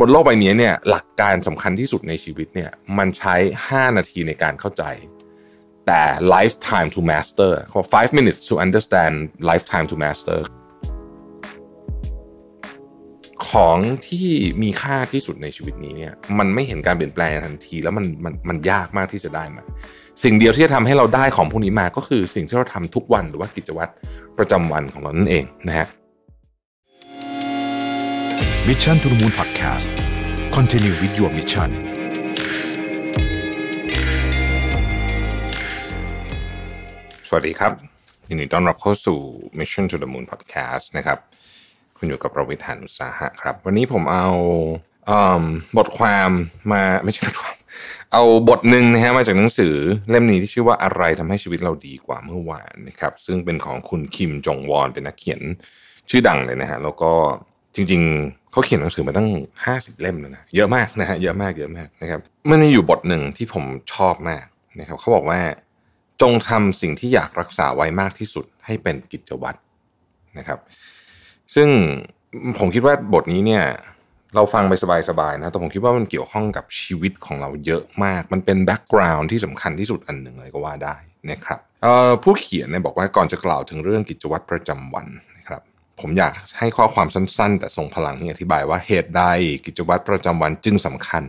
บนโลกใบนี้เนี่ยหลักการสำคัญที่สุดในชีวิตเนี่ยมันใช้ 5 นาทีในการเข้าใจ แต่ lifetime to master เขา five minutes to understand lifetime to master ของที่มีค่าที่สุดในชีวิตนี้เนี่ยมันไม่เห็นการเปลี่ยนแปลงทันที แล้วมันมันมันยากมากที่จะได้มาสิ่งเดียวที่จะทำให้เราได้ของพวกนี้มาก็คือสิ่งที่เราทำทุกวันหรือว่ากิจวัตรประจำวันของเรานั่นเองนะฮะ Mission to the Moon Podcast Continue with your mission สวัสดีครับ ยินดีต้อนรับเข้าสู่ Mission to the Moon Podcast นะครับ คุณอยู่กับประวิทยานุสาหะครับ วันนี้ผมเอาเออบทความมาไม่ใช่บทความเอาบทหนึ่งนะฮะมาจากหนังสือเล่มนี้ที่ชื่อว่าอะไรทำให้ชีวิตเราดีกว่าเมื่อวานนะครับ ซึ่งเป็นของคุณคิมจงวอนเป็นนักเขียนชื่อดังเลยนะฮะแล้วก็จริง เขาเขียนหนังสือมาตั้งห้าสิบเล่มแล้วนะเยอะมากนะฮะเยอะมากเยอะมากนะครับมันมีอยู่บทหนึ่งที่ผมชอบมากนะครับเขาบอกว่าจงทำสิ่งที่อยากรักษาไว้มากที่สุดให้เป็นกิจวัตรนะครับ ซึ่งผมคิดว่าบทนี้เนี่ย เราฟังไปสบายๆนะแต่ผมคิดว่ามันเกี่ยวข้องกับชีวิตของเราเยอะมาก มันเป็นแบ็กกราวน์ที่สำคัญที่สุดอันหนึ่งเลยก็ว่าได้นะครับผู้เขียนเนี่ยบอกว่าก่อนจะกล่าวถึงเรื่องกิจวัตรประจำวัน ผมอยากให้ข้อความสั้น ๆ แต่ทรงพลังที่อธิบายว่าเหตุใดกิจวัตรประจำวันจึงสำคัญ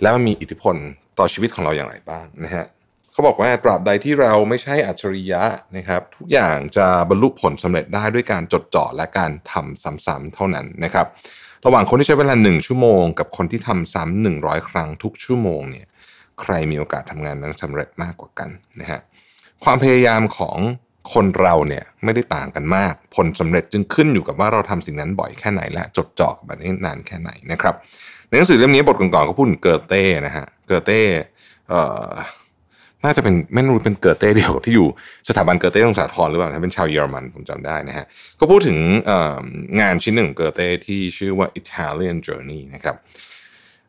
และมันมีอิทธิพลต่อชีวิตของเราอย่างไรบ้างนะฮะเขาบอกว่าตราบใดที่เราไม่ใช่อัจฉริยะนะครับ ทุกอย่างจะบรรลุผลสำเร็จได้ด้วยการจดจ่อและการทำซ้ำๆเท่านั้นนะครับ ระหว่างคนที่ใช้เวลาหนึ่งชั่วโมง กับคนที่ทำซ้ำหนึ่งร้อยครั้งทุกชั่วโมงเนี่ยใครมีโอกาสทำงานนั้นสำเร็จมากกว่ากันนะฮะความพยายามของ คนเราเนี่ยไม่ได้ต่างกันมาก ผลสำเร็จจึงขึ้นอยู่กับว่าเราทำสิ่งนั้นบ่อยแค่ไหนและจดจ่อแบบนี้นานแค่ไหนนะครับ ในหนังสือเล่มนี้บทก่อนๆก็พูดถึงเกอเต้นะฮะเกอเต้เอ่อน่าจะเป็นไม่รู้เป็นเกอเต้เดียวที่อยู่สถาบันเกอเต้ตรงสาทรหรือเปล่าเป็นชาวเยอรมันผมจำได้นะฮะก็พูดถึงงานชิ้นหนึ่งของเกอเต้ที่ชื่อว่า Italian Journey นะครับ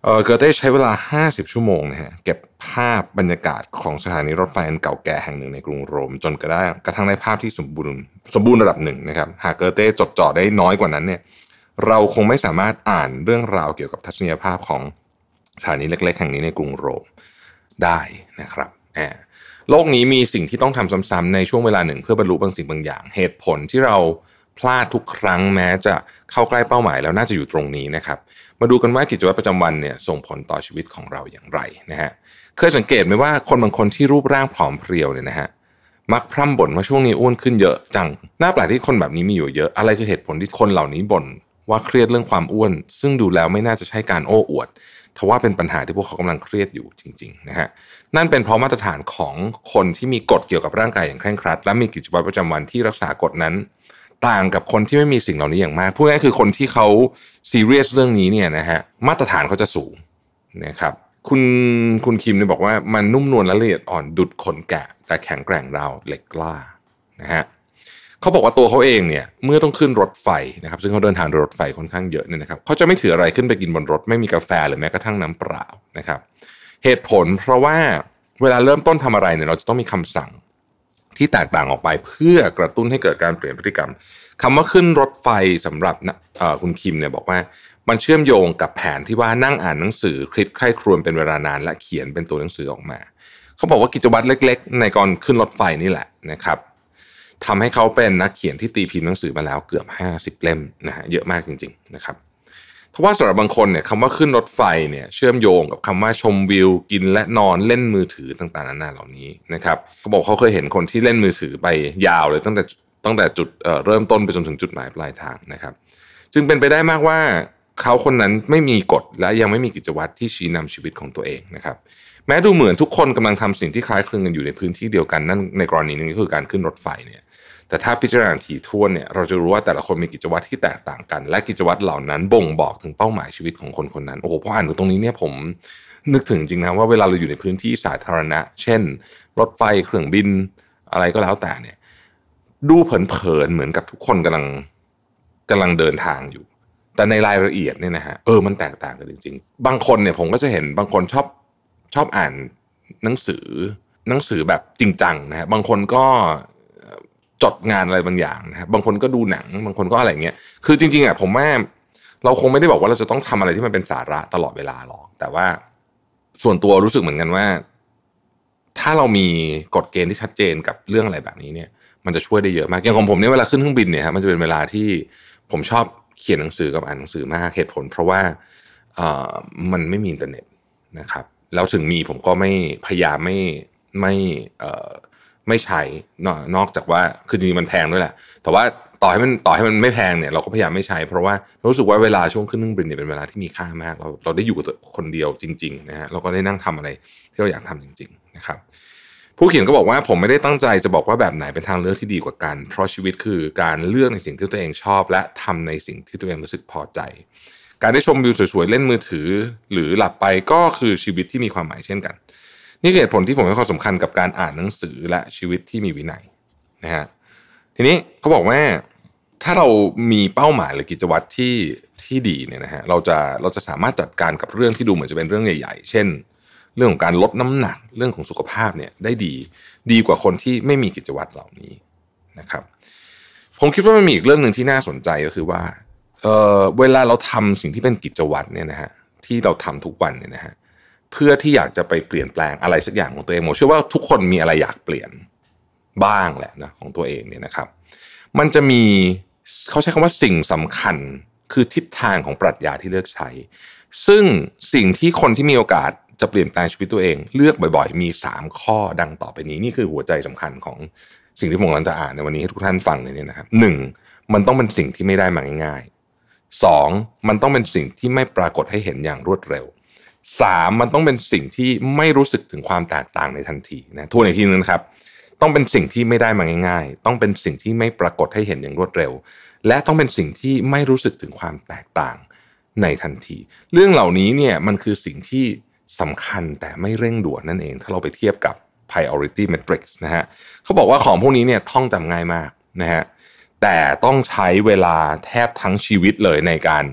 เออเกอเต้ใช้เวลา 50 ชั่วโมงนะฮะเก็บภาพบรรยากาศของสถานีรถไฟอันเก่าแก่แห่งหนึ่งในกรุงโรม จนกระทั่งกระทั่งได้ภาพที่สมบูรณ์สมบูรณ์ระดับหนึ่งนะครับหากเกอเต้จดจ่อได้น้อยกว่านั้นเนี่ยเราคงไม่สามารถอ่านเรื่องราวเกี่ยวกับทัศนียภาพของสถานีเล็กๆแห่งนี้ในกรุงโรมได้นะครับโลกนี้มีสิ่งที่ต้องทำซ้ำๆในช่วงเวลาหนึ่งเพื่อบรรลุบางสิ่งบางอย่าง เหตุผลที่เรา พลาดทุกครั้งแม้จะเข้าใกล้เป้าหมายแล้วน่าจะอยู่ตรงนี้นะครับ มาดูกันว่ากิจวัตรประจำวันเนี่ยส่งผลต่อชีวิตของเราอย่างไรนะฮะเคยสังเกตไหมว่าคนบางคนที่รูปร่างผอมเพรียวเนี่ยนะฮะมักพร่ำบ่นว่าช่วงนี้อ้วนขึ้นเยอะจังน่าแปลกที่คนแบบนี้มีอยู่เยอะอะไรคือเหตุผลที่คนเหล่านี้บ่นว่าเครียดเรื่องความอ้วน ซึ่งดูแล้วไม่น่าจะใช่การโอ้อวดทว่าเป็นปัญหาที่พวกเขากำลังเครียดอยู่จริง ๆ นะฮะ นั่นเป็นเพราะมาตรฐานของคนที่มีกฎเกี่ยวกับร่างกายอย่างเคร่งครัด และมีกิจวัตรประจำวันที่รักษากฎนั้น ต่างกับคนที่ไม่มีสิ่งเหล่านี้อย่างมากพูดง่ายคือคนที่เขาซีเรียสเรื่องนี้เนี่ยนะฮะมาตรฐานเขาจะสูงนะครับคุณคุณคิมเนี่ยบอกว่ามันนุ่มนวลและละเอียดอ่อนดุดขนแกะ แต่แข็งแกร่งราวเหล็กกล้านะฮะเขาบอกว่าตัวเขาเองเนี่ยเมื่อต้องขึ้นรถไฟนะครับซึ่งเขาเดินทางโดยรถไฟค่อนข้างเยอะเนี่ยนะครับเขาจะไม่ถืออะไรขึ้นไปกินบนรถไม่มีกาแฟหรือแม้กระทั่งน้ำเปล่านะครับ เหตุผลเพราะว่าเวลาเริ่มต้นทำอะไรเนี่ยเราจะต้องมีคำสั่ง ที่แตกต่างออกไปเพื่อกระตุ้นให้เกิดการเปลี่ยนพฤติกรรมคำว่าขึ้นรถไฟสำหรับคุณคิมเนี่ยบอกว่ามันเชื่อมโยงกับแผนที่ว่านั่งอ่านหนังสือคิดใคร่ครวญเป็นเวลานาน และเขียนเป็นตัวหนังสือออกมา เขาบอกว่ากิจวัตรเล็ก ๆ ในก่อนขึ้นรถไฟนี่แหละนะครับทำให้เขาเป็นนักเขียนที่ตีพิมพ์หนังสือมาแล้วเกือบ 50 เล่มนะฮะเยอะมากจริง ๆ นะครับ เพราะว่าสำหรับบางคนเนี่ยคำว่าขึ้นรถไฟเนี่ยเชื่อมโยงกับคำว่าชมวิวกินและนอนเล่นมือถือต่างๆนานาเหล่านี้นะครับเขาบอกเขาเคยเห็นคนที่เล่นมือถือไปยาวเลยตั้งแต่ตั้งแต่จุดเเริ่มต้นไปจนถึงจุดหมายปลายทางนะครับ จึงเป็นไปได้มากว่าเขาคนนั้นไม่มีกฎและยังไม่มีกิจวัตรที่ชี้นำชีวิตของตัวเองนะครับ แม้ดูเหมือนทุกคนกำลังทำสิ่งที่คล้ายคลึงกันอยู่ในพื้นที่เดียวกันนั่นในกรณีนี้คือการขึ้นรถไฟเนี่ย แต่ถ้าพิจารณาถี่ถ้วนเนี่ยเราจะรู้ว่าแต่ละคนมีกิจวัตรที่แตกต่างกัน และกิจวัตรเหล่านั้นบ่งบอกถึงเป้าหมายชีวิตของคนคนนั้นโอ้โหพออ่านถึงตรงนี้เนี่ยผมนึกถึงจริงนะว่าเวลาเราอยู่ในพื้นที่สาธารณะ เช่น รถไฟเครื่องบินอะไรก็แล้วแต่เนี่ย ดูเผินๆเหมือนกับทุกคนกำลังกำลังเดินทางอยู่ แต่ในรายละเอียดเนี่ยนะฮะเออมันแตกต่างกันจริง ๆ บางคนเนี่ยผมก็จะเห็นบางคนชอบชอบอ่านหนังสือหนังสือแบบจริงจังนะฮะบางคนก็ จดงานอะไรบางอย่างนะครับบางคนก็ดูหนังบางคนก็อะไรเงี้ยคือจริงๆอะผมว่าเราคงไม่ได้บอกว่าเราจะต้องทำอะไรที่มันเป็นสาระตลอดเวลาหรอก แต่ว่าส่วนตัวรู้สึกเหมือนกันว่า ถ้าเรามีกฎเกณฑ์ที่ชัดเจนกับเรื่องอะไรแบบนี้เนี่ย มันจะช่วยได้เยอะมากอย่างของผมเนี่ยเวลาขึ้นเครื่องบินเนี่ยฮะมันจะเป็นเวลาที่ผมชอบเขียนหนังสือกับอ่านหนังสือมากเหตุผล เพราะว่าเอ่อมันไม่มีอินเทอร์เน็ตนะครับ แล้วถึงมีผมก็ไม่พยายามไม่ไม่เอ่อ ไม่ใช้นอกจากว่าคือจริงๆมันแพงด้วยแหละ แต่ว่าต่อให้มันต่อให้มันไม่แพงเนี่ยเราก็พยายามไม่ใช้ เพราะว่ารู้สึกว่าเวลาช่วงขึ้นเครื่องบินเนี่ยเป็นเวลาที่มีค่ามาก เราเราได้อยู่กับตัวคนเดียวจริงๆนะฮะเราก็ได้นั่งทำอะไรที่เราอยากทำจริง ๆ นะครับ ผู้เขียนก็บอกว่าผมไม่ได้ตั้งใจจะบอกว่าแบบไหนเป็นทางเลือกที่ดีกว่ากัน เพราะชีวิตคือการเลือกในสิ่งที่ตัวเองชอบ และทำในสิ่งที่ตัวเองรู้สึกพอใจ การได้ชมวิวสวยๆเล่นมือถือ หรือหลับไปก็คือชีวิตที่มีความหมายเช่นกัน นี่คือเหตุผลที่ผมให้ความสำคัญกับการอ่านหนังสือและชีวิตที่มีวินัยนะฮะทีนี้เขาบอกว่าถ้าเรามีเป้าหมายหรือกิจวัตรที่ที่ดีเนี่ยนะฮะเราจะเราจะสามารถจัดการกับเรื่องที่ดูเหมือนจะเป็นเรื่องใหญ่ ๆ เช่น เรื่องของการลดน้ำหนักเรื่องของสุขภาพเนี่ยได้ดีดีกว่าคนที่ไม่มีกิจวัตรเหล่านี้นะครับ ผมคิดว่ามันมีอีกเรื่องหนึ่งที่น่าสนใจก็คือว่าเออเวลาเราทำสิ่งที่เป็นกิจวัตรเนี่ยนะฮะที่เราทำทุกวันเนี่ยนะฮะ เพื่อที่อยากจะไปเปลี่ยนแปลงอะไรสักอย่างของตัวเองผมเชื่อว่าทุกคนมีอะไรอยากเปลี่ยนบ้างแหละนะของตัวเองเนี่ยนะครับ มันจะมีเขาใช้คำว่าสิ่งสำคัญคือทิศทางของปรัชญาที่เลือกใช้ ซึ่งสิ่งที่คนที่มีโอกาสจะเปลี่ยนแปลงชีวิตตัวเอง เลือกบ่อยๆ มี 3 ข้อดังต่อไปนี้ นี่คือหัวใจสำคัญของสิ่งที่ผมกำลังจะอ่านในวันนี้ให้ทุกท่านฟังเลยเนี่ยนะครับหนึ่งมันต้องเป็นสิ่งที่ไม่ได้มาง่ายๆสองมันต้องเป็นสิ่งที่ไม่ปรากฏให้เห็นอย่างรวดเร็ว สามมันต้องเป็นสิ่งที่ไม่รู้สึกถึงความแตกต่างในทันทีนะทวนอีกทีนึงนะครับ ต้องเป็นสิ่งที่ไม่ได้มาง่าย ๆ ต้องเป็นสิ่งที่ไม่ปรากฏให้เห็นอย่างรวดเร็ว และต้องเป็นสิ่งที่ไม่รู้สึกถึงความแตกต่างในทันที เรื่องเหล่านี้เนี่ยมันคือสิ่งที่สำคัญแต่ไม่เร่งด่วนนั่นเอง ถ้าเราไปเทียบกับ priority matrix นะฮะเขาบอกว่าของพวกนี้เนี่ยท่องจำง่ายมากนะฮะแต่ต้องใช้เวลาแทบทั้งชีวิตเลยในการ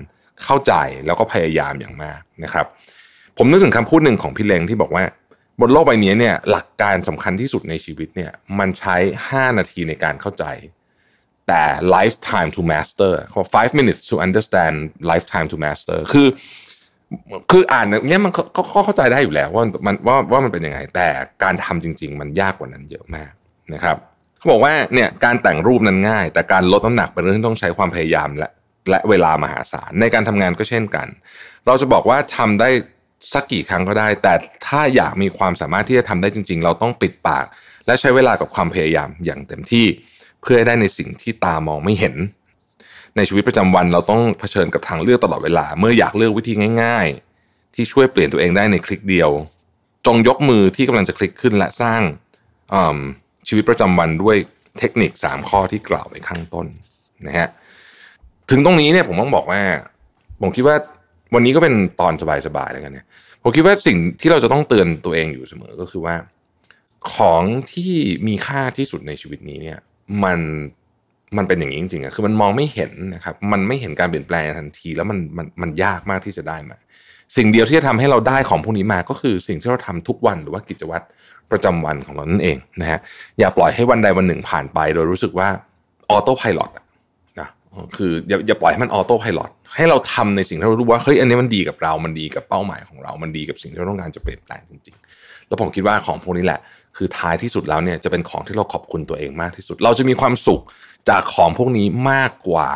เข้าใจแล้วก็พยายามอย่างมากนะครับ ผมนึกถึงคำพูดหนึ่งของพี่เลงที่บอกว่า บนโลกใบนี้เนี่ย หลักการสำคัญที่สุดในชีวิตเนี่ย มันใช้ 5 นาทีในการเข้าใจ แต่ lifetime to master เขา five minutes to understand lifetime to master คือคืออ่านเนี้ยมันก็เข้าใจได้อยู่แล้วว่ามันว่าว่ามันเป็นยังไง แต่การทำจริง ๆ มันยากกว่านั้นเยอะมากนะครับเขาบอกว่าเนี่ยการแต่งรูปนั้นง่าย แต่การลดน้ำหนักเป็นเรื่องที่ต้องใช้ความพยายามและและเวลามหาศาลในการทำงานก็เช่นกัน เราจะบอกว่าทำได้ สักกี่ครั้งก็ได้ แต่ถ้าอยากมีความสามารถที่จะทำได้จริง ๆ เราต้องปิดปาก และใช้เวลากับความพยายามอย่างเต็มที่เพื่อได้ในสิ่งที่ตามองไม่เห็น ในชีวิตประจำวันเราต้องเผชิญกับทางเลือกตลอดเวลา เมื่ออยากเลือกวิธีง่าย ๆ ที่ช่วยเปลี่ยนตัวเองได้ในคลิกเดียว จงยกมือที่กำลังจะคลิกขึ้นและสร้างชีวิตประจำวันด้วยเทคนิค 3 ข้อที่กล่าวไปข้างต้นนะฮะถึงตรงนี้เนี่ยผมต้องบอกว่าผมคิดว่า วันนี้ก็เป็นตอนสบายๆแล้วกันเนี่ยผมคิดว่าสิ่งที่เราจะต้องเตือนตัวเองอยู่เสมอก็คือว่า ของที่มีค่าที่สุดในชีวิตนี้เนี่ย มันมันเป็นอย่างนี้จริงๆอะคือมันมองไม่เห็นนะครับ มันไม่เห็นการเปลี่ยนแปลงทันที แล้วมันมันมันยากมากที่จะได้มา สิ่งเดียวที่จะทำให้เราได้ของพวกนี้มาก็คือสิ่งที่เราทำทุกวันหรือว่ากิจวัตรประจำวันของเรานั่นเองนะฮะอย่าปล่อยให้วันใดวันหนึ่งผ่านไป โดยรู้สึกว่าออโต้พายロนะ คืออย่าอย่าปล่อยให้มันออโต้พายロให้เราทำในสิ่งที่เรารู้ว่าเฮ้ยอันนี้มันดีกับเรา มันดีกับเป้าหมายของเรา มันดีกับสิ่งที่เราต้องการจะเปลี่ยนแปลงจริง ๆ แล้วผมคิดว่าของพวกนี้แหละ คือท้ายที่สุดแล้วเนี่ยจะเป็นของที่เราขอบคุณตัวเองมากที่สุด เราจะมีความสุขจากของพวกนี้มากกว่า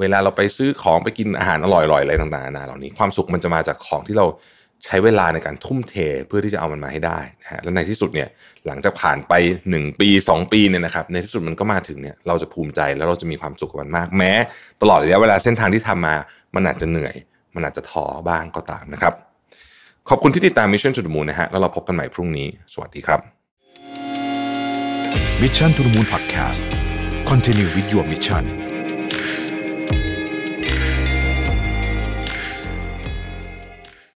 เวลาเราไปซื้อของไปกินอาหารอร่อยๆอะไรต่างๆนานาเหล่านี้ ความสุขมันจะมาจากของที่เรา ใช้เวลาในการทุ่มเทเพื่อที่จะเอามันมาให้ได้นะฮะและในที่สุดเนี่ยหลังจากผ่านไป 1 ปี 2 ปีเนี่ยนะครับในที่สุดมันก็มาถึงเนี่ยเราจะภูมิใจแล้วเราจะมีความสุขกับมันมาก แม้ ตลอดระยะเวลาเส้นทางที่ทำมา มันอาจจะเหนื่อย มันอาจจะท้อบ้างก็ตามนะครับ ขอบคุณที่ติดตาม Mission to the Moon นะฮะแล้วเราพบกันใหม่พรุ่งนี้ สวัสดีครับ Mission to the Moon Podcast Continue with your mission